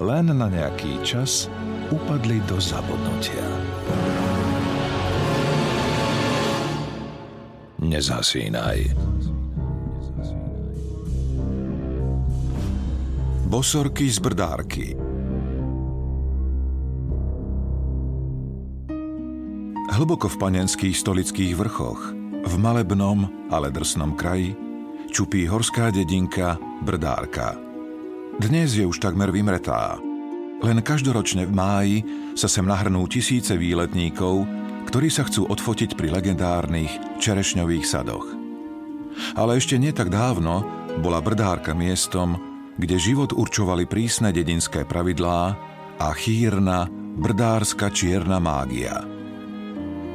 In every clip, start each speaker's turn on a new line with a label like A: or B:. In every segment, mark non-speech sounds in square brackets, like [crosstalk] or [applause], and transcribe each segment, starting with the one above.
A: len na nejaký čas upadli do zabudnutia. Nezasínaj. Bosorky z brdárky Hlboko v panenských stolických vrchoch, v malebnom, ale drsnom kraji, čupí horská dedinka Brdárka – dnes je už takmer vymretá. Len každoročne v máji sa sem nahrnú tisíce výletníkov, ktorí sa chcú odfotiť pri legendárnych čerešňových sadoch. Ale ešte nie tak dávno bola Brdárka miestom, kde život určovali prísne dedinské pravidlá a chýrna, brdárska čierna mágia.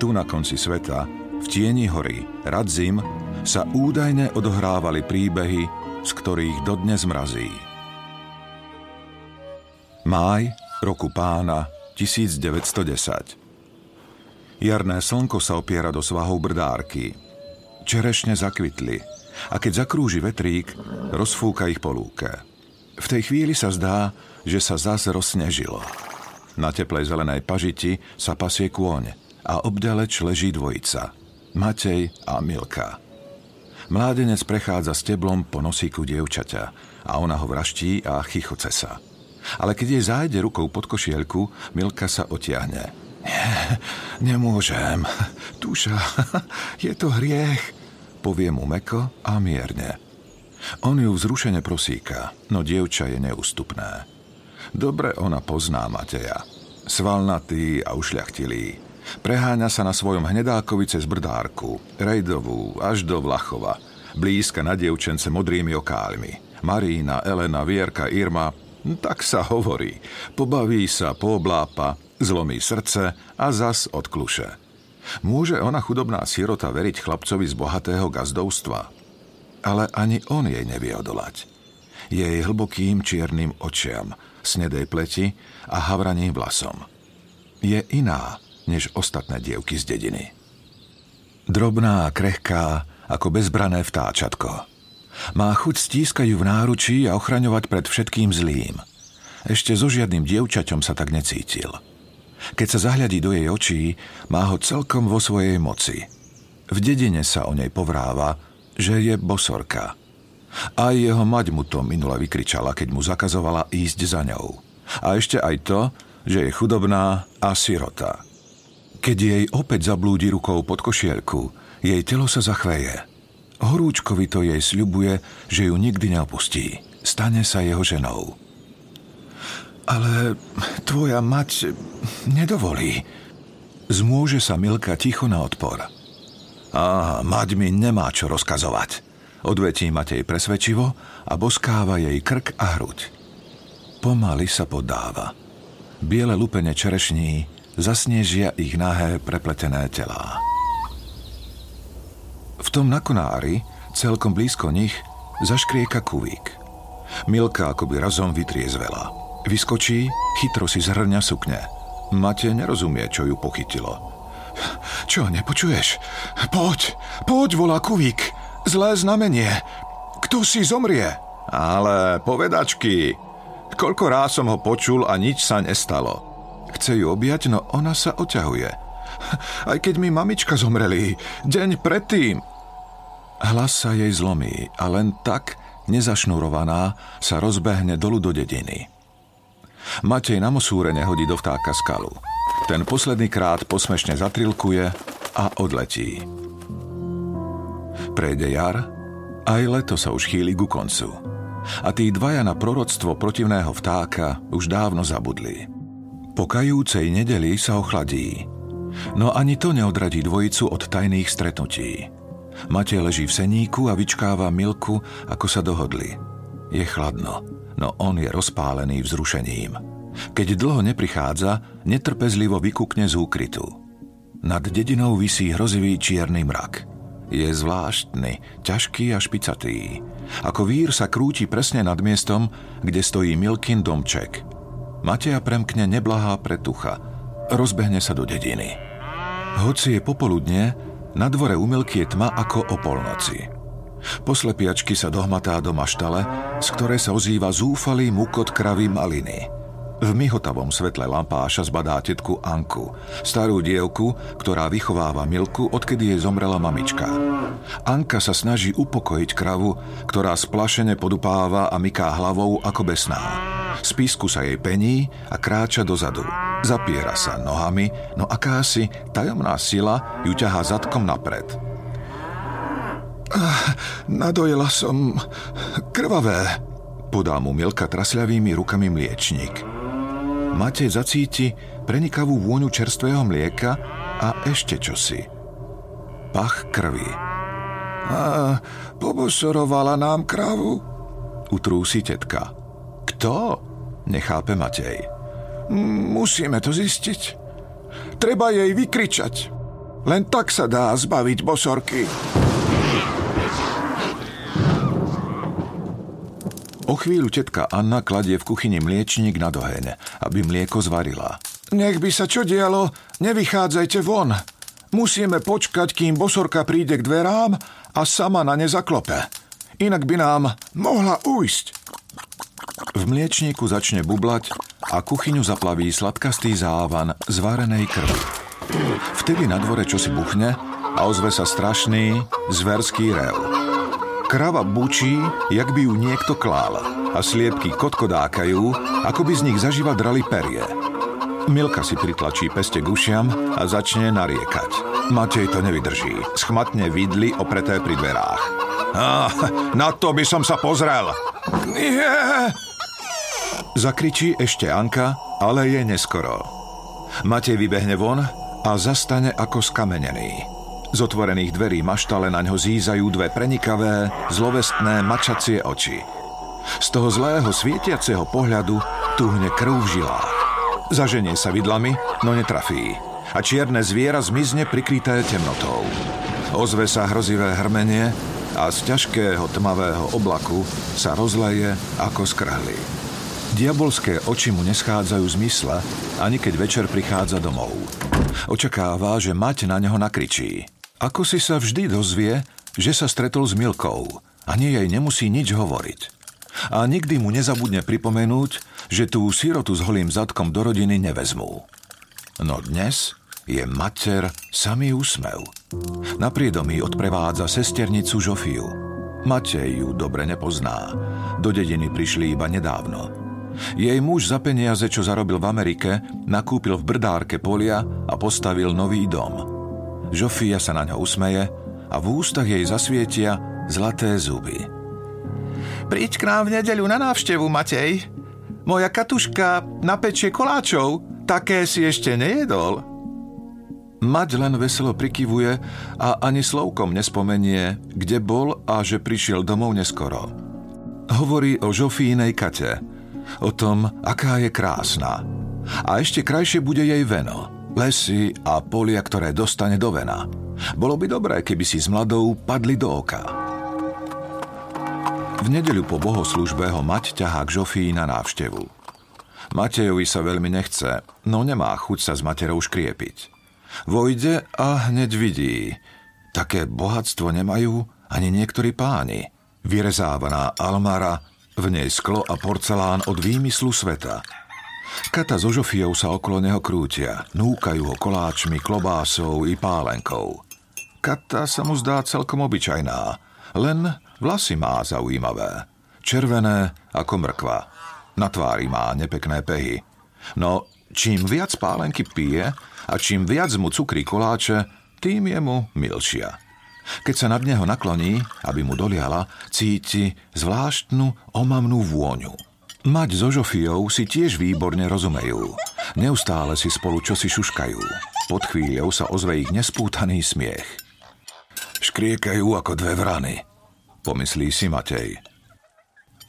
A: Tu na konci sveta, v tieni hory Radzim, sa údajne odohrávali príbehy, z ktorých dodnes mrazí. Máj roku pána 1910. Jarné slnko sa opiera do svahov brdárky. Čerešne zakvitli a keď zakrúži vetrík, rozfúka ich po lúke. V tej chvíli sa zdá, že sa zas rozsnežilo. Na teplej zelenej pažiti sa pasie kôň a obďaleč leží dvojica. Matej a Milka. Mládenec prechádza s teblom po nosíku dievčaťa a ona ho vraští a chichoce sa ale keď jej zájde rukou pod košielku, Milka sa otiahne. Nie, nemôžem. Tuša, je to hriech, povie mu meko a mierne. On ju vzrušene prosíka, no dievča je neústupné. Dobre ona pozná Mateja. Svalnatý a ušľachtilý. Preháňa sa na svojom hnedákovi cez brdárku, Rejdovú, až do Vlachova, blízka na dievčence modrými okálmi. Marína, Elena, Vierka, Irma tak sa hovorí. Pobaví sa, pooblápa, zlomí srdce a zas odkluše. Môže ona chudobná sirota veriť chlapcovi z bohatého gazdovstva? Ale ani on jej nevie odolať. Jej hlbokým čiernym očiam, snedej pleti a havraným vlasom. Je iná než ostatné dievky z dediny. Drobná a krehká ako bezbrané vtáčatko. Má chuť stískať ju v náručí a ochraňovať pred všetkým zlým. Ešte so žiadnym dievčaťom sa tak necítil. Keď sa zahľadí do jej očí, má ho celkom vo svojej moci. V dedine sa o nej povráva, že je bosorka. Aj jeho mať mu to minula vykričala, keď mu zakazovala ísť za ňou. A ešte aj to, že je chudobná a sirota. Keď jej opäť zablúdi rukou pod košielku, jej telo sa zachveje – Horúčkovi to jej sľubuje, že ju nikdy neopustí. Stane sa jeho ženou. Ale tvoja mať nedovolí. Zmôže sa Milka ticho na odpor. A mať mi nemá čo rozkazovať. Odvetí Matej presvedčivo a boskáva jej krk a hruď. Pomaly sa podáva. Biele lupene čerešní zasnežia ich nahé prepletené telá. V tom na konári, celkom blízko nich, zaškrieka kuvík. Milka akoby razom vytriezvela. Vyskočí, chytro si zhrňa sukne. Mate nerozumie, čo ju pochytilo. Čo, nepočuješ? Poď, poď, volá kuvík. Zlé znamenie. Kto si zomrie? Ale povedačky, koľko ráz som ho počul a nič sa nestalo. Chce ju objať, no ona sa oťahuje. [laughs] Aj keď mi mamička zomreli, deň predtým. Hlas sa jej zlomí a len tak, nezašnurovaná, sa rozbehne dolu do dediny. Matej na mosúrene hodí do vtáka skalu. Ten posledný krát posmešne zatrilkuje a odletí. Prejde jar, aj leto sa už chýli ku koncu. A tí dvaja na proroctvo protivného vtáka už dávno zabudli. Po kajúcej nedeli sa ochladí No ani to neodradí dvojicu od tajných stretnutí. Matej leží v seníku a vyčkáva Milku, ako sa dohodli. Je chladno, no on je rozpálený vzrušením. Keď dlho neprichádza, netrpezlivo vykukne z úkrytu. Nad dedinou visí hrozivý čierny mrak. Je zvláštny, ťažký a špicatý. Ako vír sa krúti presne nad miestom, kde stojí Milkin domček. Mateja premkne neblahá pretucha. Rozbehne sa do dediny. Hoci je popoludne, na dvore umilky je tma ako o polnoci. Poslepiačky sa dohmatá do maštale, z ktorej sa ozýva zúfalý mukot kravy maliny. V myhotavom svetle lampáša zbadá tetku Anku, starú dievku, ktorá vychováva Milku, odkedy jej zomrela mamička. Anka sa snaží upokojiť kravu, ktorá splašene podupáva a myká hlavou ako besná. Z písku sa jej pení a kráča dozadu. Zapiera sa nohami, no akási tajomná sila ju ťahá zadkom napred.
B: Ah, nadojela som krvavé,
A: podá mu Milka trasľavými rukami mliečník. Matej zacíti prenikavú vôňu čerstvého mlieka a ešte čosi. Pach krvi.
B: A pobosorovala nám kravu?
A: Utrúsi tetka. Kto? Nechápe Matej.
B: Musíme to zistiť. Treba jej vykričať. Len tak sa dá zbaviť bosorky.
A: O chvíľu tetka Anna kladie v kuchyni mliečník na doheň, aby mlieko zvarila.
B: Nech by sa čo dialo, nevychádzajte von. Musíme počkať, kým bosorka príde k dverám a sama na ne zaklope. Inak by nám mohla ujsť.
A: V mliečníku začne bublať a kuchyňu zaplaví sladkastý závan zvarenej krvi. Vtedy na dvore čosi buchne a ozve sa strašný, zverský rev. Krava bučí, jak by ju niekto klál a sliepky kotkodákajú, ako by z nich zaživa drali perie. Milka si pritlačí peste k ušiam a začne nariekať. Matej to nevydrží. Schmatne vidly opreté pri dverách.
B: Ah, na to by som sa pozrel. Nie!
A: Zakričí ešte Anka, ale je neskoro. Matej vybehne von a zastane ako skamenený. Z otvorených dverí maštale na ňo zízajú dve prenikavé, zlovestné mačacie oči. Z toho zlého svietiaceho pohľadu tuhne krv v žilách. Zaženie sa vidlami, no netrafí. A čierne zviera zmizne prikryté temnotou. Ozve sa hrozivé hrmenie a z ťažkého tmavého oblaku sa rozleje ako skrhli. Diabolské oči mu neschádzajú z mysle, ani keď večer prichádza domov. Očakáva, že mať na neho nakričí. Ako si sa vždy dozvie, že sa stretol s Milkou a nie jej nemusí nič hovoriť. A nikdy mu nezabudne pripomenúť, že tú sirotu s holým zadkom do rodiny nevezmú. No dnes je mater samý úsmev. Na priedomí odprevádza sesternicu Žofiu. Matej ju dobre nepozná. Do dediny prišli iba nedávno. Jej muž za peniaze, čo zarobil v Amerike, nakúpil v brdárke polia a postavil nový dom – Žofia sa na ňo usmeje a v ústach jej zasvietia zlaté zuby.
B: Príď k nám v nedeľu na návštevu, Matej. Moja katuška napečie koláčov, také si ešte nejedol.
A: Mať len veselo prikyvuje a ani slovkom nespomenie, kde bol a že prišiel domov neskoro. Hovorí o Žofínej kate, o tom, aká je krásna. A ešte krajšie bude jej veno – lesy a polia, ktoré dostane do vena. Bolo by dobré, keby si s mladou padli do oka. V nedeľu po bohoslužbe ho mať ťahá k Žofii na návštevu. Matejovi sa veľmi nechce, no nemá chuť sa s materou škriepiť. Vojde a hneď vidí. Také bohatstvo nemajú ani niektorí páni. Vyrezávaná almara, v nej sklo a porcelán od výmyslu sveta – Kata so Žofiou sa okolo neho krútia, núkajú ho koláčmi, klobásou i pálenkou. Kata sa mu zdá celkom obyčajná, len vlasy má zaujímavé. Červené ako mrkva. Na tvári má nepekné pehy. No, čím viac pálenky pije a čím viac mu cukrí koláče, tým je mu milšia. Keď sa nad neho nakloní, aby mu doliala, cíti zvláštnu omamnú vôňu – Mať so Žofiou si tiež výborne rozumejú. Neustále si spolu čosi šuškajú. Pod chvíľou sa ozve ich nespútaný smiech. Škriekajú ako dve vrany, pomyslí si Matej.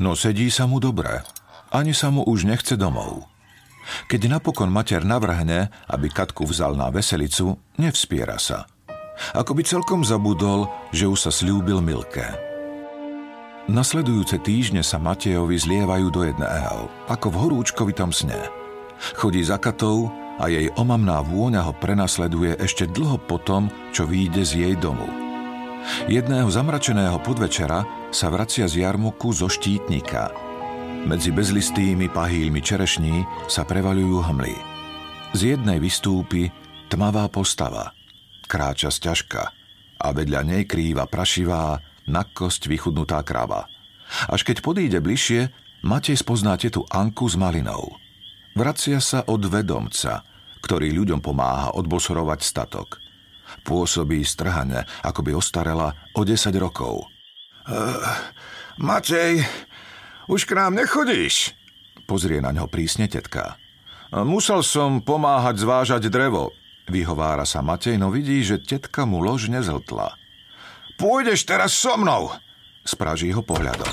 A: No sedí sa mu dobre. Ani sa mu už nechce domov. Keď napokon mater navrhne, aby Katku vzal na veselicu, nevspiera sa. Ako by celkom zabudol, že už sa slúbil Milke. Nasledujúce týždne sa Matejovi zlievajú do jedného, ako v horúčkovitom sne. Chodí za Katou a jej omamná vôňa ho prenasleduje ešte dlho potom, čo vyjde z jej domu. Jedného zamračeného podvečera sa vracia z jarmoku zo štítnika – medzi bezlistými pahýlmi čerešní sa prevalujú hmly. Z jednej vystúpi tmavá postava. Kráča sťažka a vedľa nej krýva prašivá, na kosť vychudnutá krava. Až keď podíde bližšie, Matej spozná tu Anku s malinou. Vracia sa od vedomca, ktorý ľuďom pomáha odbosorovať statok. Pôsobí strhane, ako by ostarela o 10 rokov.
B: Uh, Matej, už k nám nechodíš?
A: Pozrie na ňo prísne tetka.
B: Musel som pomáhať zvážať drevo, vyhovára sa Matej, no vidí, že tetka mu lož nezhltla. Pôjdeš teraz so mnou, spraží ho pohľadom.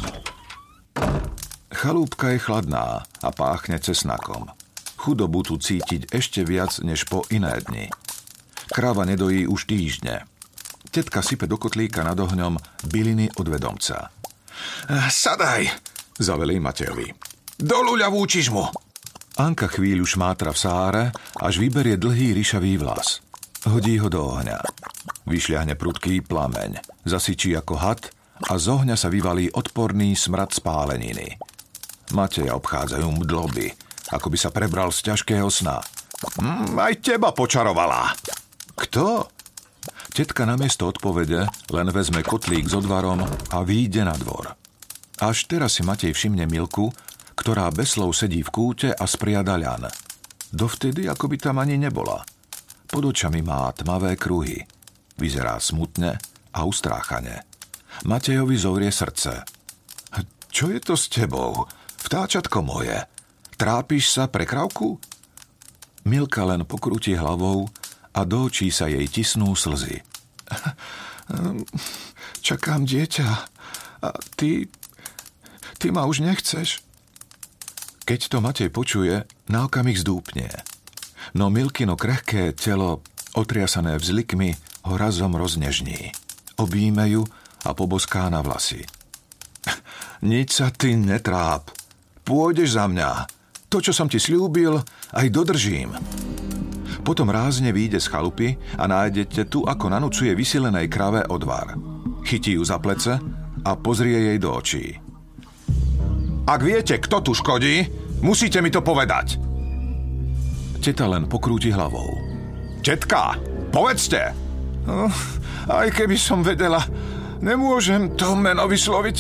A: Chalúbka je chladná a páchne cesnakom. Chudobu tu cítiť ešte viac než po iné dni. Kráva nedojí už týždne. Tetka sype do kotlíka nad ohňom byliny od vedomca.
B: Sadaj, zavelí Matejovi. Dolu ľavú čižmu!
A: Anka chvíľu šmátra v sáre, až vyberie dlhý ryšavý vlas. Hodí ho do ohňa. Vyšľahne prudký plameň, zasyčí ako had a z ohňa sa vyvalí odporný smrad spáleniny. Mateja obchádzajú mdloby, ako by sa prebral z ťažkého sna.
B: Mm, aj teba počarovala.
A: Kto? Tetka namiesto odpovede len vezme kotlík s odvarom a výjde na dvor. Až teraz si Matej všimne Milku, ktorá bez slov sedí v kúte a spriada ľan. Dovtedy, ako by tam ani nebola. Pod očami má tmavé kruhy. Vyzerá smutne a ustráchane. Matejovi zovrie srdce. Čo je to s tebou? Vtáčatko moje. Trápiš sa pre kravku? Milka len pokrúti hlavou a do očí sa jej tisnú slzy. [laughs]
B: Čakám dieťa. A ty Ty ma už nechceš.
A: Keď to Matej počuje, na okamih zdúpne. No Milkino krehké telo, otriasané vzlikmi, ho razom roznežní. Obíme ju a poboská na vlasy. [laughs]
B: Nič sa ty netráp. Pôjdeš za mňa. To, čo som ti slúbil, aj dodržím.
A: Potom rázne vyjde z chalupy a nájdete tu, ako nanúcuje vysilenej krave odvar. Chytí ju za plece a pozrie jej do očí.
B: Ak viete, kto tu škodí, musíte mi to povedať.
A: Teta len pokrúti hlavou.
B: Tetka, povedzte.
C: Oh, aj keby som vedela, nemôžem to meno vysloviť.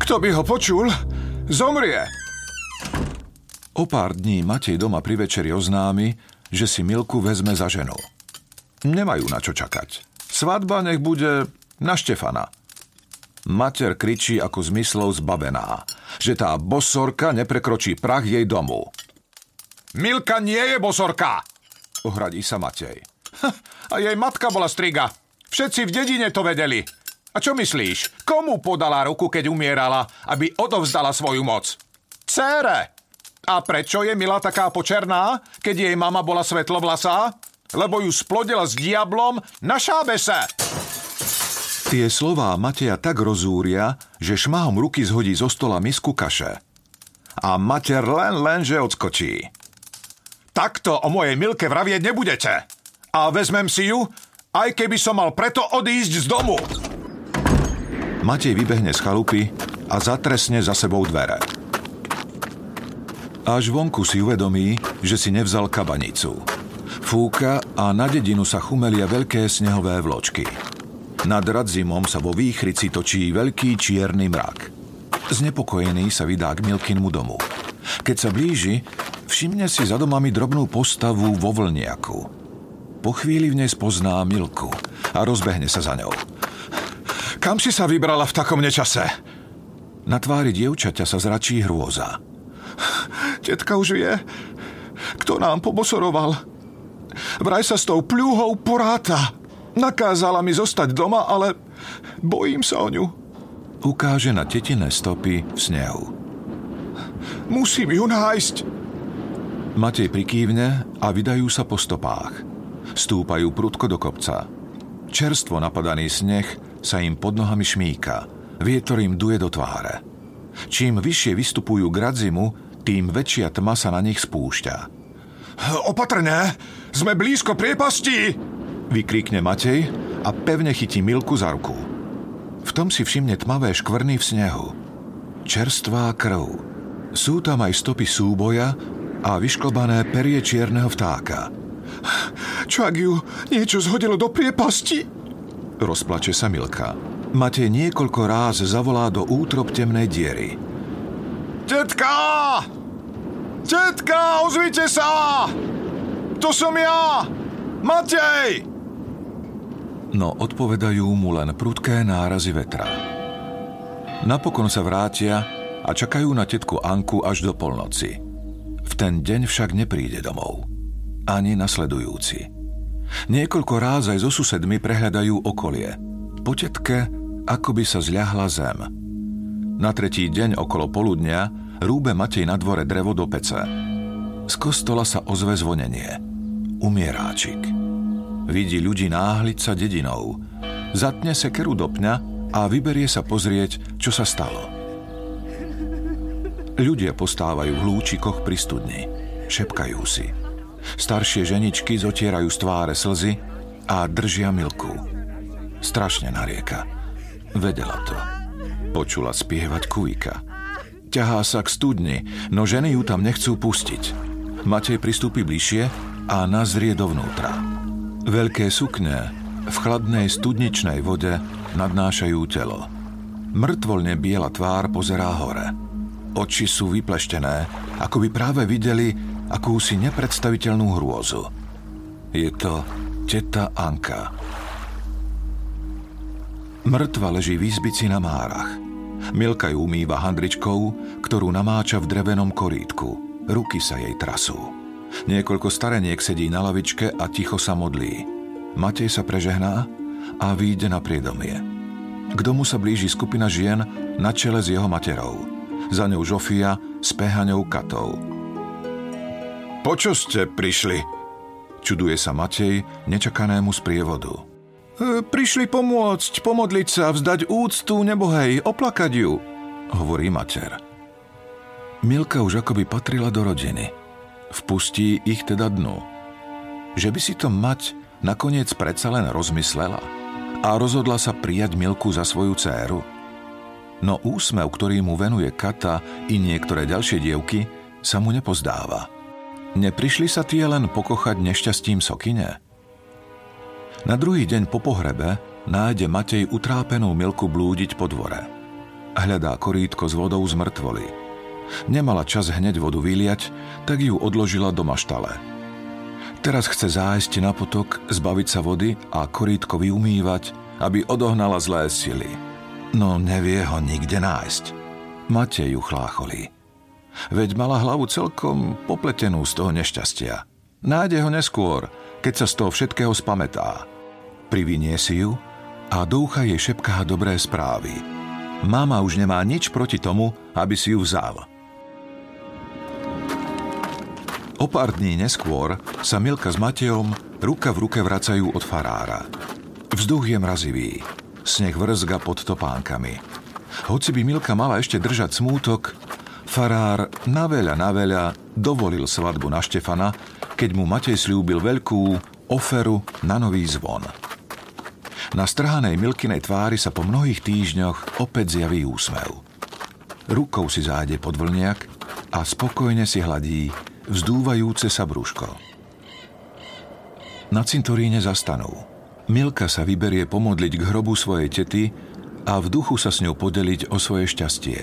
C: Kto by ho počul, zomrie.
A: O pár dní Matej doma pri večeri oznámi, že si Milku vezme za ženu. Nemajú na čo čakať. Svadba nech bude na Štefana. Mater kričí ako zmyslov zbavená, že tá bosorka neprekročí prach jej domu.
B: Milka nie je bosorka!
A: Ohradí sa Matej.
B: A jej matka bola striga. Všetci v dedine to vedeli. A čo myslíš? Komu podala ruku, keď umierala, aby odovzdala svoju moc? Cére! A prečo je Mila taká počerná, keď jej mama bola svetlovlasá? Lebo ju splodila s diablom na šábese.
A: Tie slová Mateja tak rozúria, že šmahom ruky zhodí zo stola misku kaše. A mater len len, že odskočí.
B: Takto o mojej Milke vravieť nebudete. A vezmem si ju, aj keby som mal preto odísť z domu.
A: Matej vybehne z chalupy a zatresne za sebou dvere. Až vonku si uvedomí, že si nevzal kabanicu. Fúka a na dedinu sa chumelia veľké snehové vločky. Nad radzimom sa vo výchrici točí veľký čierny mrak. Znepokojený sa vydá k Milkinmu domu. Keď sa blíži, všimne si za domami drobnú postavu vo vlniaku. Po chvíli v nej spozná Milku a rozbehne sa za ňou.
B: Kam si sa vybrala v takom nečase?
A: Na tvári dievčaťa sa zračí hrôza.
C: Tetka už vie, kto nám pobosoroval. Vraj sa s tou pľúhou poráta. Nakázala mi zostať doma, ale bojím sa o ňu.
A: Ukáže na tetine stopy v snehu.
C: Musím ju nájsť.
A: Matej prikývne a vydajú sa po stopách. Stúpajú prudko do kopca. Čerstvo napadaný sneh sa im pod nohami šmíka. Vietor im duje do tváre. Čím vyššie vystupujú k radzimu, tým väčšia tma sa na nich spúšťa.
C: Opatrne! Sme blízko priepasti!
A: Vykríkne Matej a pevne chytí Milku za ruku. V tom si všimne tmavé škvrny v snehu. Čerstvá krv. Sú tam aj stopy súboja a vyšklobané perie čierneho vtáka.
C: Čo ak ju niečo zhodilo do priepasti?
A: Rozplače sa Milka. Matej niekoľko ráz zavolá do útrop temnej diery.
C: Tetka! Tetka, ozvite sa! To som ja! Matej!
A: No odpovedajú mu len prudké nárazy vetra. Napokon sa vrátia a čakajú na tetku Anku až do polnoci. V ten deň však nepríde domov. Ani nasledujúci. Niekoľko ráz aj so susedmi prehľadajú okolie. Po tetke, ako by sa zľahla zem. Na tretí deň okolo poludnia rúbe Matej na dvore drevo do pece. Z kostola sa ozve zvonenie. Umieráčik. Vidí ľudí náhliť sa dedinou. Zatne sekeru do pňa a vyberie sa pozrieť, čo sa stalo. Ľudia postávajú v hlúčikoch pri studni. Šepkajú si. Staršie ženičky zotierajú z tváre slzy a držia milku. Strašne narieka. Vedela to. Počula spievať kujka. Ťahá sa k studni, no ženy ju tam nechcú pustiť. Matej pristúpi bližšie a nazrie dovnútra. Veľké sukne v chladnej studničnej vode nadnášajú telo. Mŕtvolne biela tvár pozerá hore. Oči sú vypleštené, ako by práve videli akúsi nepredstaviteľnú hrôzu. Je to teta Anka. Mŕtva leží v izbici na márach. Milka ju umýva handričkou, ktorú namáča v drevenom korítku. Ruky sa jej trasú. Niekoľko stareniek sedí na lavičke a ticho sa modlí. Matej sa prežehná a výjde na priedomie. K domu sa blíži skupina žien na čele s jeho materou za ňou Žofia s pehaňou Katou.
C: Počo ste prišli?
A: Čuduje sa Matej nečakanému sprievodu.
C: E, prišli pomôcť, pomodliť sa, vzdať úctu nebohej, oplakať ju, hovorí mater.
A: Milka už akoby patrila do rodiny. Vpustí ich teda dnu. Že by si to mať nakoniec predsa len rozmyslela a rozhodla sa prijať Milku za svoju dceru – no úsmev, ktorý mu venuje Kata i niektoré ďalšie dievky, sa mu nepozdáva. Neprišli sa tie len pokochať nešťastím Sokine? Na druhý deň po pohrebe nájde Matej utrápenú Milku blúdiť po dvore. Hľadá korítko s vodou z mŕtvoly. Nemala čas hneď vodu vyliať, tak ju odložila do maštale. Teraz chce zájsť na potok, zbaviť sa vody a korítko vyumývať, aby odohnala zlé sily – no nevie ho nikde nájsť. Matej ju chlácholí. Veď mala hlavu celkom popletenú z toho nešťastia. Nájde ho neskôr, keď sa z toho všetkého spametá. Privinie si ju a do ucha jej šepká dobré správy. Mama už nemá nič proti tomu, aby si ju vzal. O pár dní neskôr sa Milka s Matejom ruka v ruke vracajú od farára. Vzduch je mrazivý. Sneh vrzga pod topánkami. Hoci by Milka mala ešte držať smútok, farár na veľa, na veľa dovolil svadbu na Štefana, keď mu Matej slúbil veľkú oferu na nový zvon. Na strhanej Milkinej tvári sa po mnohých týždňoch opäť zjaví úsmev. Rukou si zájde pod vlniak a spokojne si hladí vzdúvajúce sa brúško. Na cintoríne zastanú. Milka sa vyberie pomodliť k hrobu svojej tety a v duchu sa s ňou podeliť o svoje šťastie.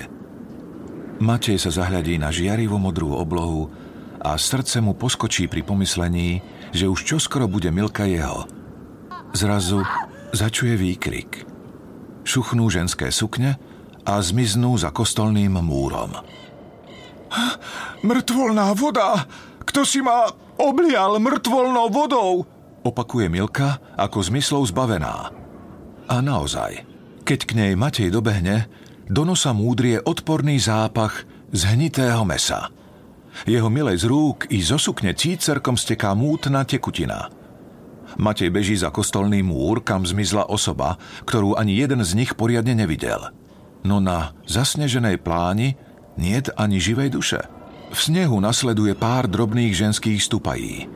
A: Matej sa zahľadí na žiarivo modrú oblohu a srdce mu poskočí pri pomyslení, že už čoskoro bude Milka jeho. Zrazu začuje výkrik. Šuchnú ženské sukne a zmiznú za kostolným múrom.
C: Mŕtvolná voda! Kto si ma oblial mŕtvolnou vodou?
A: opakuje Milka ako zmyslov zbavená. A naozaj, keď k nej Matej dobehne, do nosa múdrie odporný zápach zhnitého mesa. Jeho milej z rúk i zo sukne cícerkom steká mútna tekutina. Matej beží za kostolný múr, kam zmizla osoba, ktorú ani jeden z nich poriadne nevidel. No na zasneženej pláni niet ani živej duše. V snehu nasleduje pár drobných ženských stupají.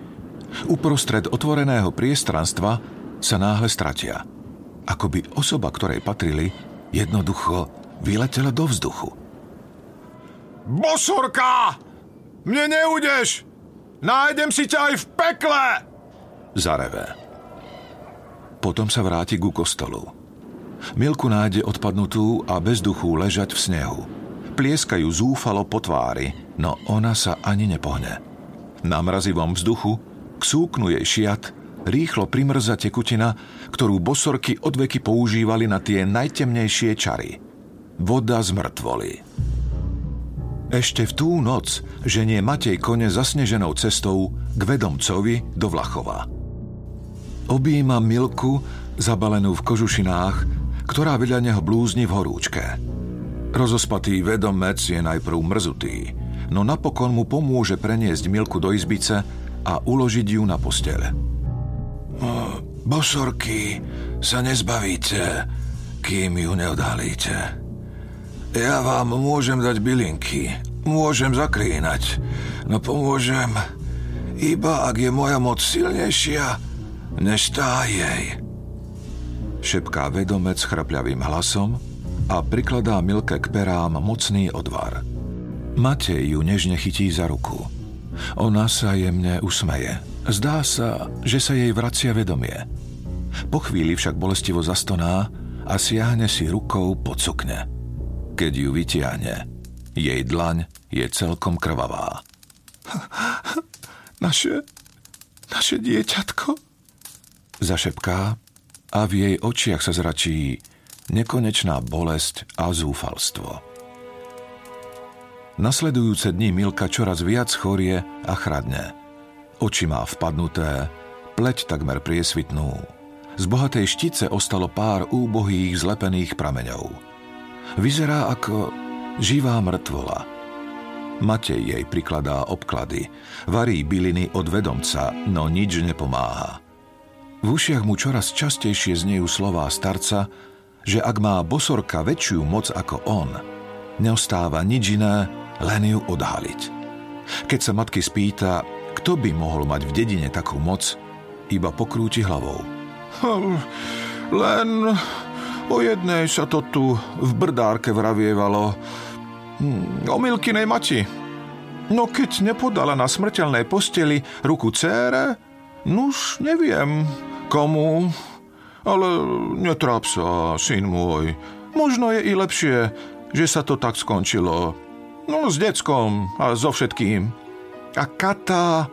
A: Uprostred otvoreného priestranstva sa náhle stratia. Ako by osoba, ktorej patrili, jednoducho vyletela do vzduchu.
B: Bosorka! Mne neudeš! Nájdem si ťa aj v pekle!
A: Zareve. Potom sa vráti ku kostolu. Milku nájde odpadnutú a bez duchu ležať v snehu. Plieskajú zúfalo po tvári, no ona sa ani nepohne. Na mrazivom vzduchu ksúknu jej šiat, rýchlo primrza tekutina, ktorú bosorky odveky používali na tie najtemnejšie čary. Voda z mŕtvoly. Ešte v tú noc ženie Matej kone zasneženou cestou k vedomcovi do Vlachova. Objíma Milku, zabalenú v kožušinách, ktorá vedľa neho blúzni v horúčke. Rozospatý vedomec je najprv mrzutý, no napokon mu pomôže preniesť Milku do izbice a uložiť ju na posteľ. Bosorky sa nezbavíte, kým ju neodhalíte. Ja vám môžem dať bylinky, môžem zaklínať, no pomôžem iba ak je moja moc silnejšia než tá jej. Šepká vedomec chrapľavým hlasom a prikladá Milke k perám mocný odvar. Matej ju nežne chytí za ruku. Ona sa jemne usmeje. Zdá sa, že sa jej vracia vedomie. Po chvíli však bolestivo zastoná a siahne si rukou pod sukne keď ju vytiahne. Jej dlaň je celkom krvavá. [laughs]
C: Naše, naše dieťatko?
A: Zašepká a v jej očiach sa zračí nekonečná bolesť a zúfalstvo. Nasledujúce dni Milka čoraz viac chorie a chradne. Oči má vpadnuté, pleť takmer priesvitnú. Z bohatej štice ostalo pár úbohých zlepených prameňov – Vyzerá ako živá mŕtvola. Matej jej prikladá obklady, varí byliny od vedomca, no nič nepomáha. V ušiach mu čoraz častejšie znejú slová starca, že ak má bosorka väčšiu moc ako on, neostáva nič iné, len ju odhaliť. Keď sa matky spýta, kto by mohol mať v dedine takú moc, iba pokrúti hlavou. [laughs]
C: Len O jednej sa to tu v brdárke vravievalo. Hm, o Milkinej mati. No keď nepodala na smrteľnej posteli ruku cére, nuž neviem komu, ale netráp sa, syn môj. Možno je i lepšie, že sa to tak skončilo. No s deckom a so všetkým. A Kata,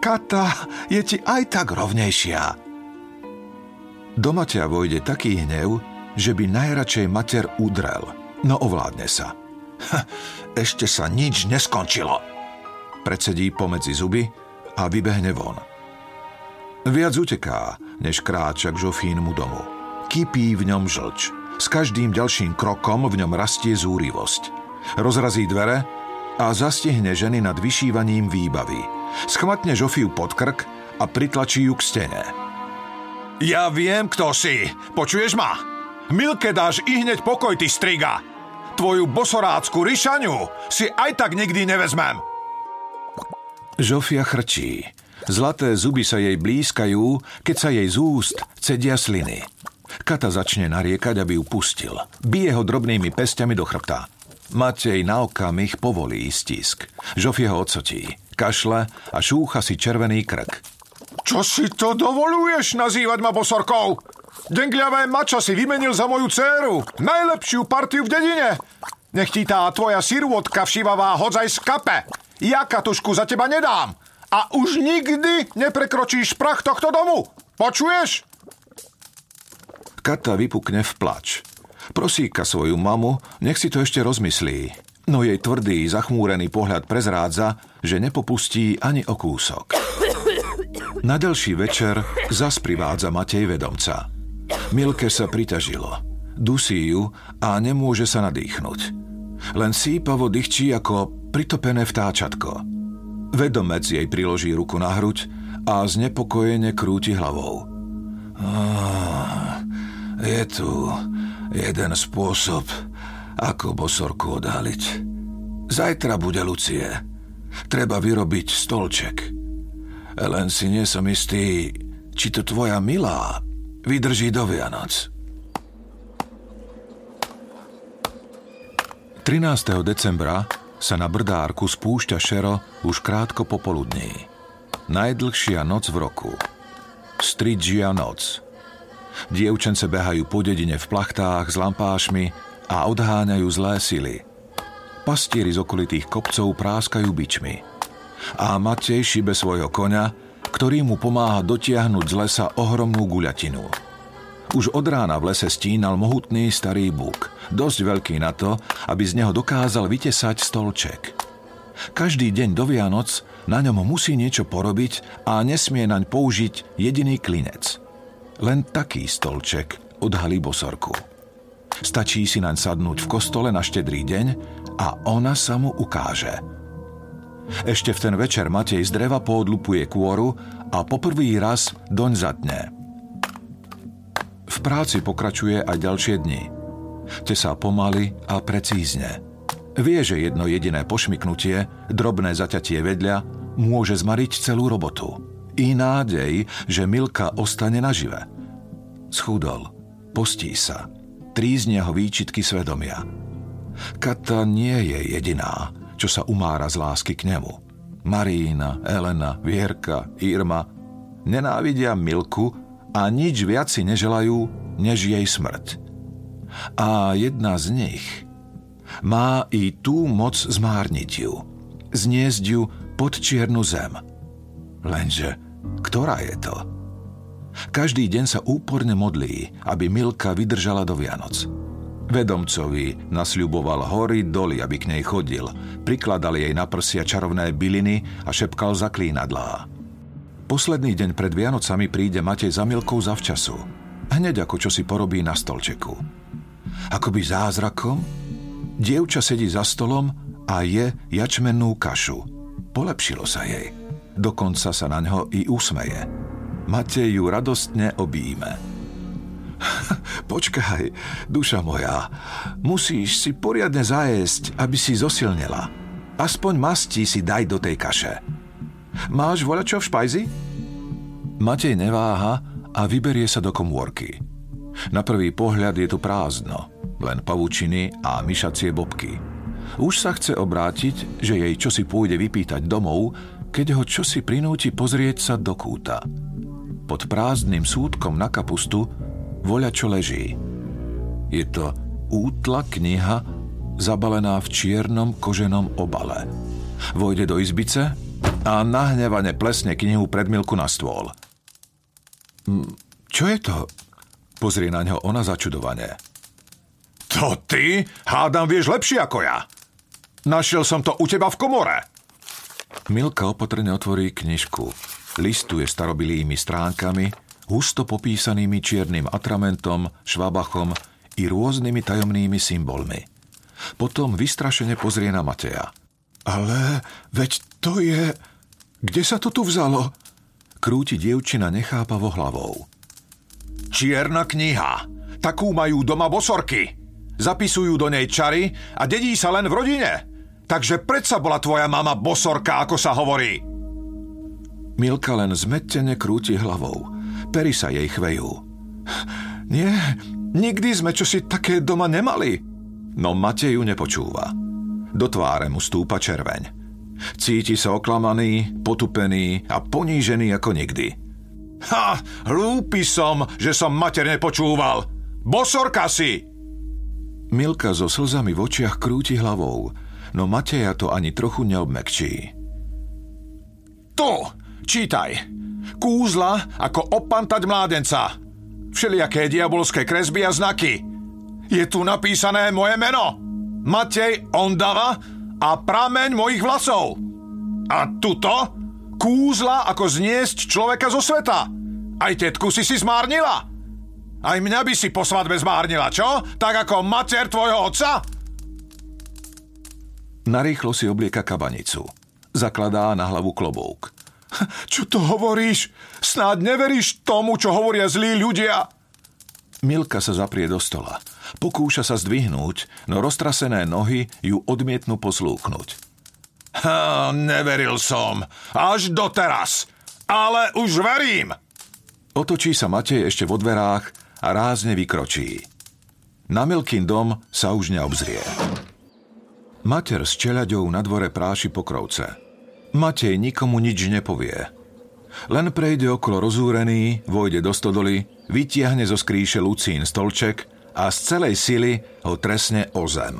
C: Kata je ti aj tak rovnejšia.
A: Doma ťa vojde taký hnev, že by najradšej mater udrel, no ovládne sa. Ešte sa nič neskončilo. Predsedí pomedzi zuby a vybehne von. Viac uteká, než kráča k Žofínmu domu. Kypí v ňom žlč. S každým ďalším krokom v ňom rastie zúrivosť. Rozrazí dvere a zastihne ženy nad vyšívaním výbavy. Schmatne Žofiu pod krk a pritlačí ju k stene.
B: Ja viem, kto si. Počuješ ma? Milke dáš i hneď pokoj, ty striga. Tvoju bosorácku ryšaniu si aj tak nikdy nevezmem.
A: Žofia chrčí. Zlaté zuby sa jej blízkajú, keď sa jej z úst cedia sliny. Kata začne nariekať, aby ju pustil. Bije ho drobnými pestiami do chrbta. Matej na okamih povolí stisk. Žofia ho odsotí. Kašle a šúcha si červený krk.
B: Čo si to dovoluješ nazývať ma bosorkou? Dengliavé mača si vymenil za moju dceru. Najlepšiu partiu v dedine. Nech ti tá tvoja sirôtka všivavá hodzaj z kape. Ja katušku za teba nedám. A už nikdy neprekročíš prach tohto domu. Počuješ?
A: Kata vypukne v plač. Prosíka svoju mamu, nech si to ešte rozmyslí. No jej tvrdý, zachmúrený pohľad prezrádza, že nepopustí ani o kúsok. Na ďalší večer zas privádza Matej vedomca. Milke sa pritažilo. Dusí ju a nemôže sa nadýchnuť. Len sípavo dychčí ako pritopené vtáčatko. Vedomec jej priloží ruku na hruď a znepokojene krúti hlavou. Je tu jeden spôsob, ako bosorku odhaliť. Zajtra bude Lucie. Treba vyrobiť stolček. Len si nie som istý, či to tvoja milá vydrží do Vianoc. 13. decembra sa na brdárku spúšťa šero už krátko popoludní. Najdlhšia noc v roku. Stridžia noc. Dievčence behajú po dedine v plachtách s lampášmi a odháňajú zlé sily. Pastieri z okolitých kopcov práskajú bičmi. A Matej šibe svojho koňa, ktorý mu pomáha dotiahnuť z lesa ohromnú guľatinu. Už od rána v lese stínal mohutný starý búk, dosť veľký na to, aby z neho dokázal vytesať stolček. Každý deň do Vianoc na ňom musí niečo porobiť a nesmie naň použiť jediný klinec. Len taký stolček odhalí bosorku. Stačí si naň sadnúť v kostole na štedrý deň a ona sa mu ukáže. Ešte v ten večer Matej z dreva poodlupuje kôru a poprvý raz doň zatne – v práci pokračuje aj ďalšie dni. Tesá pomaly a precízne. Vie, že jedno jediné pošmiknutie, drobné zaťatie vedľa, môže zmariť celú robotu. I nádej, že Milka ostane nažive. Schudol, postí sa, trízne ho výčitky svedomia. Kata nie je jediná, čo sa umára z lásky k nemu. Marína, Elena, Vierka, Irma nenávidia Milku a nič viac si neželajú, než jej smrť. A jedna z nich má i tú moc zmárniť ju, zniesť ju pod čiernu zem. Lenže, ktorá je to? Každý deň sa úporne modlí, aby Milka vydržala do Vianoc. Vedomcovi nasľuboval hory doly, aby k nej chodil, prikladal jej na prsia čarovné byliny a šepkal zaklínadlá. Posledný deň pred Vianocami príde Matej za Milkou zavčasu. Hneď ako čo si porobí na stolčeku. Akoby zázrakom, dievča sedí za stolom a je jačmennú kašu. Polepšilo sa jej. Dokonca sa na ňo i usmeje. Matej ju radostne obíme. [laughs] Počkaj, duša moja, musíš si poriadne zajesť, aby si zosilnila. Aspoň masti si daj do tej kaše. Máš voľačo v špajzi? Matej neváha a vyberie sa do komórky. Na prvý pohľad je tu prázdno, len pavučiny a myšacie bobky. Už sa chce obrátiť, že jej čosi pôjde vypýtať domov, keď ho čosi prinúti pozrieť sa do kúta. Pod prázdnym súdkom na kapustu voľa čo leží. Je to útla kniha zabalená v čiernom koženom obale. Vojde do izbice a nahnevane plesne knihu pred Milku na stôl. Čo je to? Pozrie na ňo ona začudovane.
B: To ty? Hádam vieš lepšie ako ja. Našiel som to u teba v komore.
A: Milka opatrne otvorí knižku. Listuje starobilými stránkami, husto popísanými čiernym atramentom, švabachom i rôznymi tajomnými symbolmi. Potom vystrašene pozrie na Mateja.
C: Ale veď to je... Kde sa to tu vzalo?
A: Krúti dievčina nechápavo hlavou.
B: Čierna kniha. Takú majú doma bosorky. Zapisujú do nej čary a dedí sa len v rodine. Takže predsa bola tvoja mama bosorka, ako sa hovorí.
A: Milka len zmetene krúti hlavou. Pery sa jej chvejú.
C: Nie, nikdy sme čosi také doma nemali.
A: No Matej ju nepočúva. Do tváre mu stúpa červeň. Cíti sa oklamaný, potupený a ponížený ako nikdy.
B: Ha, hlúpy som, že som mater nepočúval. Bosorka si!
A: Milka so slzami v očiach krúti hlavou, no Mateja to ani trochu neobmekčí.
B: Tu, čítaj. Kúzla ako opantať mládenca. Všelijaké diabolské kresby a znaky. Je tu napísané moje meno. Matej Ondava a prameň mojich vlasov. A tuto kúzla ako zniesť človeka zo sveta. Aj tetku si si zmárnila. Aj mňa by si po svadbe zmárnila, čo? Tak ako mater tvojho otca?
A: Narýchlo si oblieka kabanicu. Zakladá na hlavu klobúk. [laughs]
B: Čo to hovoríš? Snáď neveríš tomu, čo hovoria zlí ľudia?
A: Milka sa zaprie do stola. Pokúša sa zdvihnúť, no roztrasené nohy ju odmietnú poslúknuť.
B: Ha, neveril som. Až doteraz. Ale už verím.
A: Otočí sa Matej ešte vo dverách a rázne vykročí. Na Milkin dom sa už neobzrie. Mater s čeľaďou na dvore práši pokrovce. Matej nikomu nič nepovie. Len prejde okolo rozúrený, vojde do stodoly, vytiahne zo skríše Lucín stolček a z celej sily ho tresne o zem.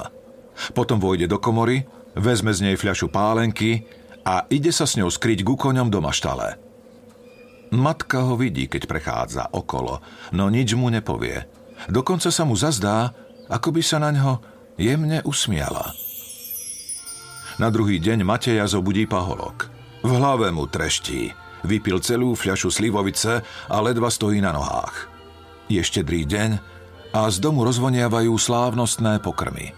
A: Potom vojde do komory, vezme z nej fľašu pálenky a ide sa s ňou skryť ku koňom do maštale. Matka ho vidí, keď prechádza okolo, no nič mu nepovie. Dokonca sa mu zazdá, ako by sa na ňo jemne usmiala. Na druhý deň Mateja zobudí paholok. V hlave mu treští. Vypil celú fľašu slivovice a ledva stojí na nohách. Je štedrý deň a z domu rozvoniavajú slávnostné pokrmy.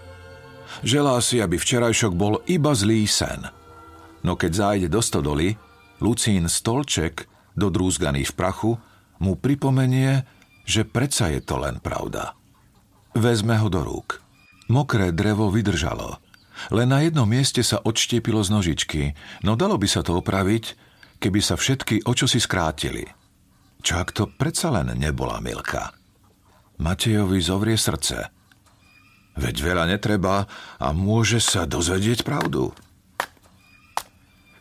A: Želá si, aby včerajšok bol iba zlý sen. No keď zájde do stodoly, Lucín stolček, dodrúzganý v prachu, mu pripomenie, že predsa je to len pravda. Vezme ho do rúk. Mokré drevo vydržalo – len na jednom mieste sa odštiepilo z nožičky, no dalo by sa to opraviť, keby sa všetky očosi skrátili. Čo ak to predsa len nebola Milka? Matejovi zovrie srdce. Veď veľa netreba a môže sa dozvedieť pravdu.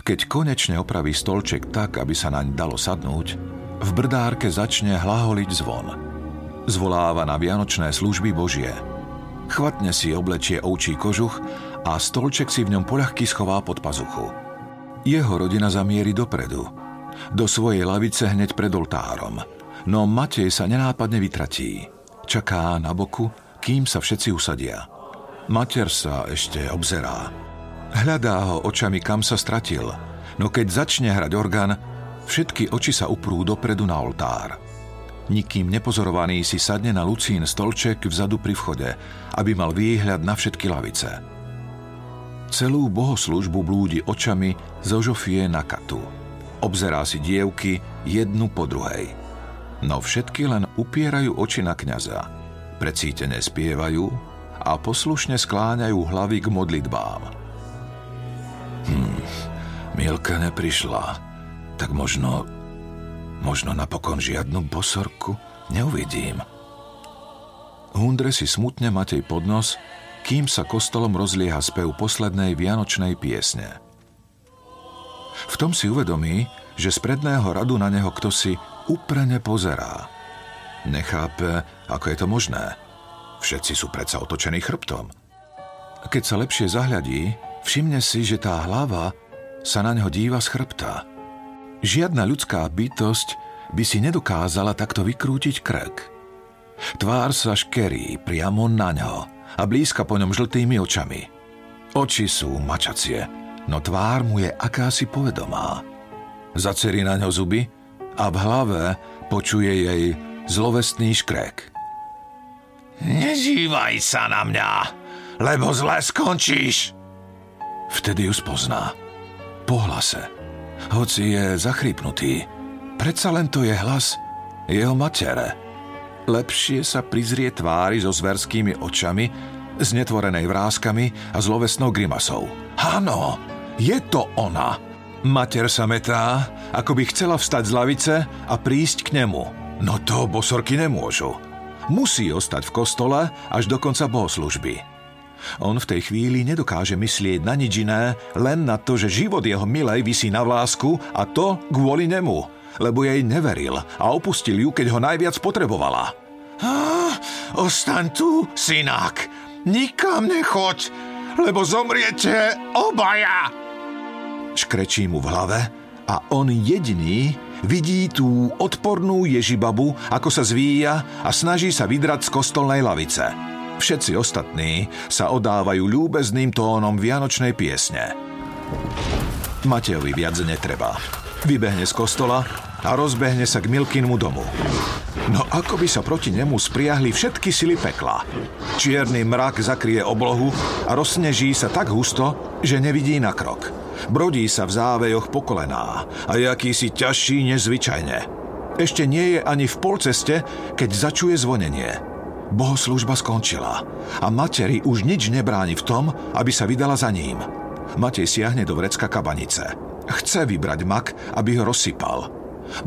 A: Keď konečne opraví stolček tak, aby sa naň dalo sadnúť, v brdárke začne hlaholiť zvon. Zvoláva na vianočné služby Božie. Chvatne si oblečie ovčí kožuch a stolček si v ňom poľahky schová pod pazuchu. Jeho rodina zamieri dopredu, do svojej lavice hneď pred oltárom, no Matej sa nenápadne vytratí. Čaká na boku, kým sa všetci usadia. Mater sa ešte obzerá. Hľadá ho očami, kam sa stratil, no keď začne hrať orgán, všetky oči sa uprú dopredu na oltár. Nikým nepozorovaný si sadne na Lucín stolček vzadu pri vchode, aby mal výhľad na všetky lavice. Celú bohoslužbu blúdi očami zo Žofie na katu. Obzerá si dievky jednu po druhej. No všetky len upierajú oči na kňaza. Precítené spievajú a poslušne skláňajú hlavy k modlitbám. Hm, Milka neprišla, tak možno, možno napokon žiadnu bosorku neuvidím. Hundre si smutne Matej pod nos kým sa kostolom rozlieha spev poslednej vianočnej piesne. V tom si uvedomí, že z predného radu na neho kto si uprene pozerá. Nechápe, ako je to možné. Všetci sú predsa otočení chrbtom. Keď sa lepšie zahľadí, všimne si, že tá hlava sa na neho díva z chrbta. Žiadna ľudská bytosť by si nedokázala takto vykrútiť krk. Tvár sa škerí priamo na ňo a blízka po ňom žltými očami. Oči sú mačacie, no tvár mu je akási povedomá. Zacerí na ňo zuby a v hlave počuje jej zlovestný škrek.
B: Nežívaj sa na mňa, lebo zle skončíš.
A: Vtedy ju spozná. Po hlase. Hoci je zachrypnutý, predsa len to je hlas jeho matere. Lepšie sa prizrie tvári so zverskými očami, znetvorenej vrázkami a zlovesnou grimasou. Áno, je to ona. Mater sa metá, ako by chcela vstať z lavice a prísť k nemu. No to bosorky nemôžu. Musí ostať v kostole až do konca bohoslužby. On v tej chvíli nedokáže myslieť na nič iné, len na to, že život jeho milej vysí na vlásku a to kvôli nemu, lebo jej neveril a opustil ju, keď ho najviac potrebovala.
B: Ah, ostaň tu, synák. Nikam nechoď, lebo zomriete obaja.
A: Škrečí mu v hlave a on jediný vidí tú odpornú Ježibabu, ako sa zvíja a snaží sa vydrať z kostolnej lavice. Všetci ostatní sa odávajú ľúbezným tónom vianočnej piesne. Matejovi viac netreba. Vybehne z kostola a rozbehne sa k Milkinmu domu. No ako by sa proti nemu spriahli všetky sily pekla. Čierny mrak zakrie oblohu a rozsneží sa tak husto, že nevidí na krok. Brodí sa v závejoch po kolená a je akýsi ťažší než zvyčajne. Ešte nie je ani v polceste, keď začuje zvonenie. Bohoslužba skončila a materi už nič nebráni v tom, aby sa vydala za ním. Matej siahne do vrecka kabanice. Chce vybrať mak, aby ho rozsypal.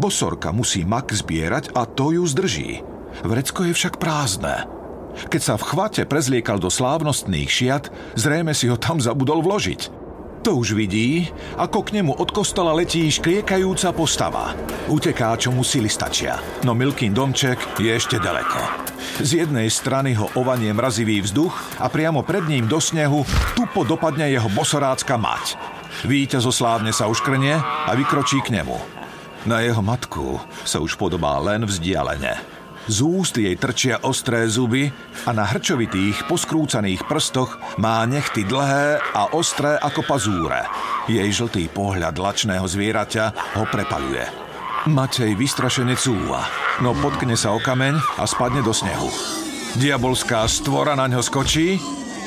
A: Bosorka musí mak zbierať a to ju zdrží. Vrecko je však prázdne. Keď sa v chvate prezliekal do slávnostných šiat, zrejme si ho tam zabudol vložiť. To už vidí, ako k nemu od kostola letí škriekajúca postava. Uteká, čo mu sily stačia. No Milkin domček je ešte ďaleko. Z jednej strany ho ovanie mrazivý vzduch a priamo pred ním do snehu tupo dopadne jeho bosorácka mať. Víťaz oslávne sa uškrnie a vykročí k nemu. Na jeho matku sa už podobá len vzdialene. Z úst jej trčia ostré zuby a na hrčovitých, poskrúcaných prstoch má nechty dlhé a ostré ako pazúre. Jej žltý pohľad lačného zvieraťa ho prepaluje. Matej vystrašene cúva, no potkne sa o kameň a spadne do snehu. Diabolská stvora na ňo skočí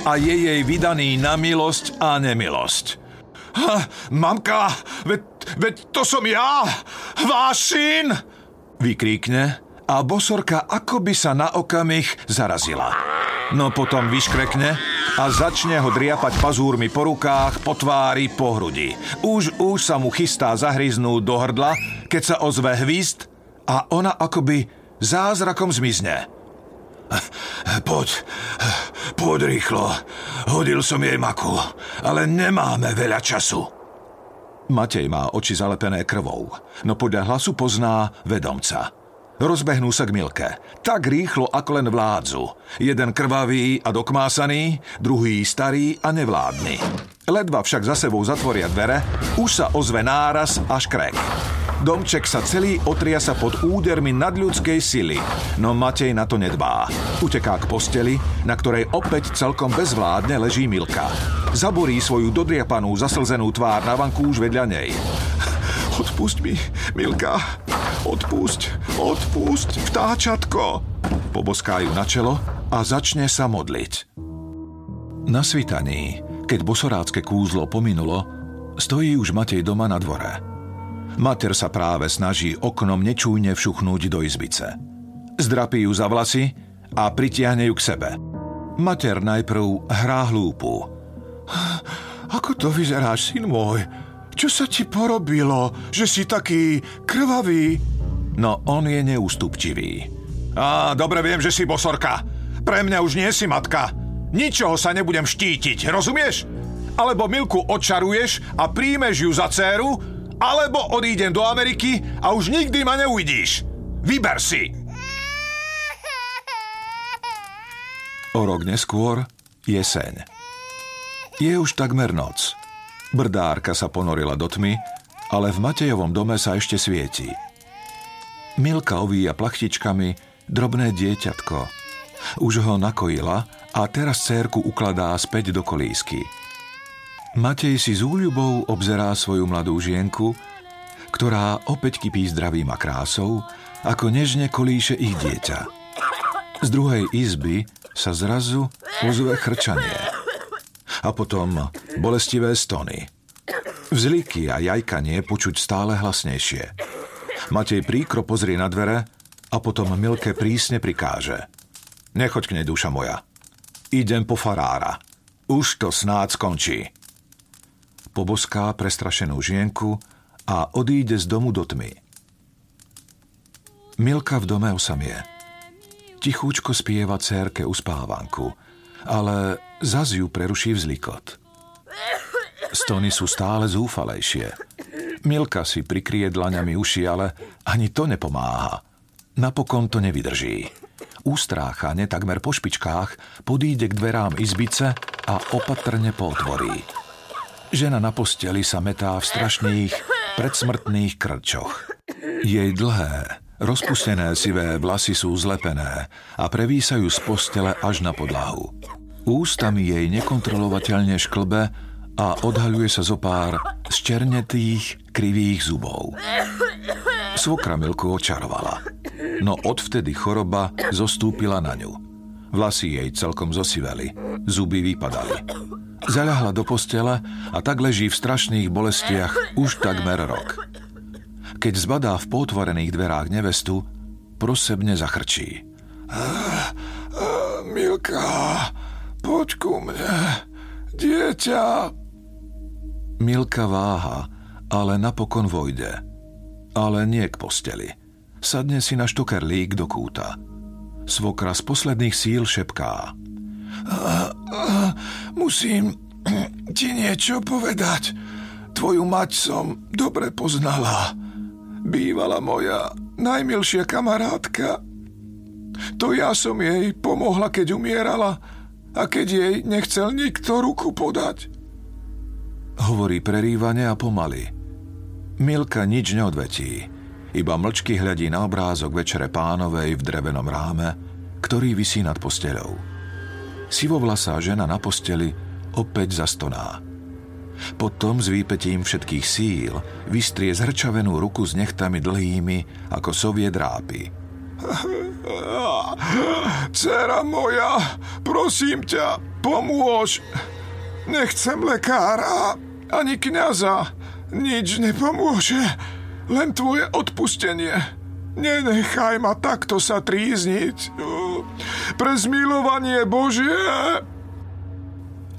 A: a je jej vydaný na milosť a nemilosť. Ha, mamka, veď, veď to som ja, váš syn! Vykríkne a bosorka akoby sa na okamih zarazila. No potom vyškrekne a začne ho driapať pazúrmi po rukách, po tvári, po hrudi. Už, už sa mu chystá zahryznúť do hrdla, keď sa ozve hvist a ona akoby zázrakom zmizne. Poď, poď rýchlo. Hodil som jej maku, ale nemáme veľa času. Matej má oči zalepené krvou, no podľa hlasu pozná vedomca. Rozbehnú sa k Milke. Tak rýchlo, ako len vládzu. Jeden krvavý a dokmásaný, druhý starý a nevládny. Ledva však za sebou zatvoria dvere, už sa ozve náraz a škrek. Domček sa celý otriasa pod údermi nadľudskej sily, no Matej na to nedbá. Uteká k posteli, na ktorej opäť celkom bezvládne leží Milka. Zaborí svoju dodriapanú, zaslzenú tvár na vankúš vedľa nej. Odpusť mi, Milka, Odpusť, odpusť, vtáčatko! Poboská ju na čelo a začne sa modliť. Na svitaní, keď bosorácké kúzlo pominulo, stojí už Matej doma na dvore. Mater sa práve snaží oknom nečújne všuchnúť do izbice. Zdrapí ju za vlasy a pritiahne ju k sebe. Mater najprv hrá hlúpu. Ako to vyzeráš, syn môj? Čo sa ti porobilo, že si taký krvavý? No on je neústupčivý. Á, dobre viem, že si bosorka. Pre mňa už nie si matka. Ničoho sa nebudem štítiť, rozumieš? Alebo Milku odčaruješ a príjmeš ju za dceru, alebo odídem do Ameriky a už nikdy ma neuvidíš. Vyber si! O rok neskôr jeseň. Je už takmer noc. Brdárka sa ponorila do tmy, ale v Matejovom dome sa ešte svieti. Milka ovíja plachtičkami drobné dieťatko. Už ho nakojila a teraz cérku ukladá späť do kolísky. Matej si s úľubou obzerá svoju mladú žienku, ktorá opäť kypí zdravým a krásou, ako nežne kolíše ich dieťa. Z druhej izby sa zrazu ozve chrčanie a potom bolestivé stony. Vzliky a jajkanie počuť stále hlasnejšie. Matej príkro pozrie na dvere a potom Milke prísne prikáže. Nechoď k nej, duša moja. Idem po farára. Už to snáď skončí. Poboská prestrašenú žienku a odíde z domu do tmy. Milka v dome osamie. Tichúčko spieva cérke uspávanku – ale zaz ju preruší vzlikot. Stony sú stále zúfalejšie. Milka si prikrie dlaňami uši, ale ani to nepomáha. Napokon to nevydrží. Ústráchane takmer po špičkách podíde k dverám izbice a opatrne potvorí. Žena na posteli sa metá v strašných, predsmrtných krčoch. Jej dlhé, rozpustené sivé vlasy sú zlepené a prevísajú z postele až na podlahu. Ústami jej nekontrolovateľne šklbe a odhaľuje sa zo z černetých, krivých zubov. Svokra Milku očarovala. no odvtedy choroba zostúpila na ňu. Vlasy jej celkom zosiveli, zuby vypadali. Zaľahla do postele a tak leží v strašných bolestiach už takmer rok. Keď zbadá v potvorených dverách nevestu, prosebne zachrčí.
C: Milka, poď ku mne, dieťa.
A: Milka váha, ale napokon vojde. Ale nie k posteli. Sadne si na štokerlík do kúta. Svokra z posledných síl šepká.
C: Musím ti niečo povedať. Tvoju mať som dobre poznala. Bývala moja najmilšia kamarátka. To ja som jej pomohla, keď umierala a keď jej nechcel nikto ruku podať.
A: Hovorí prerývane a pomaly. Milka nič neodvetí, iba mlčky hľadí na obrázok Večere pánovej v drevenom ráme, ktorý visí nad posteľou. Sivovlasá žena na posteli opäť zastoná. Potom s výpetím všetkých síl vystrie zhrčavenú ruku s nechtami dlhými ako sovie drápy. [laughs]
C: Cera moja, prosím ťa, pomôž. Nechcem lekára, ani kniaza. Nič nepomôže, len tvoje odpustenie. Nenechaj ma takto sa trízniť. Pre zmilovanie Božie.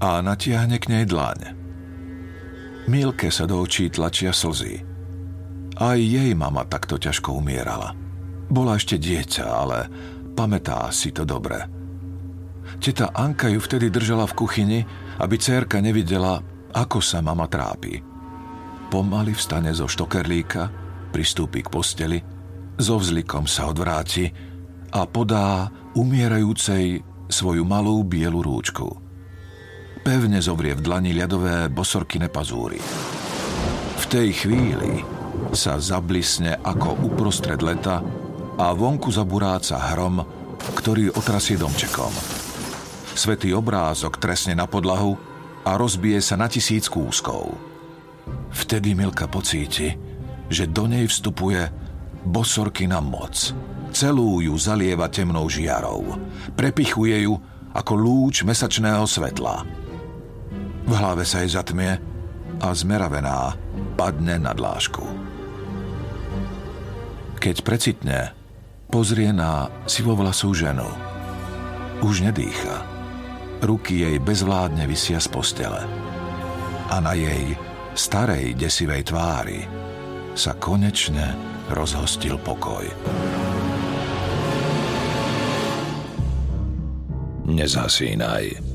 A: A natiahne k nej dlaň. Milke sa do očí tlačia slzy. Aj jej mama takto ťažko umierala. Bola ešte dieťa, ale pamätá si to dobre. Teta Anka ju vtedy držala v kuchyni, aby cérka nevidela, ako sa mama trápi. Pomaly vstane zo štokerlíka, pristúpi k posteli, so vzlikom sa odvráti a podá umierajúcej svoju malú bielu rúčku pevne zovrie v dlani ľadové bosorkine pazúry. V tej chvíli sa zablisne ako uprostred leta a vonku zaburáca hrom, ktorý otrasie domčekom. Svetý obrázok tresne na podlahu a rozbije sa na tisíc kúskov. Vtedy Milka pocíti, že do nej vstupuje bosorkina moc. Celú ju zalieva temnou žiarou. Prepichuje ju ako lúč mesačného svetla. V hlave sa jej zatmie a zmeravená padne na dlášku. Keď precitne, pozrie na sivovlasú ženu. Už nedýcha. Ruky jej bezvládne vysia z postele. A na jej starej desivej tvári sa konečne rozhostil pokoj. Nezhasínaj.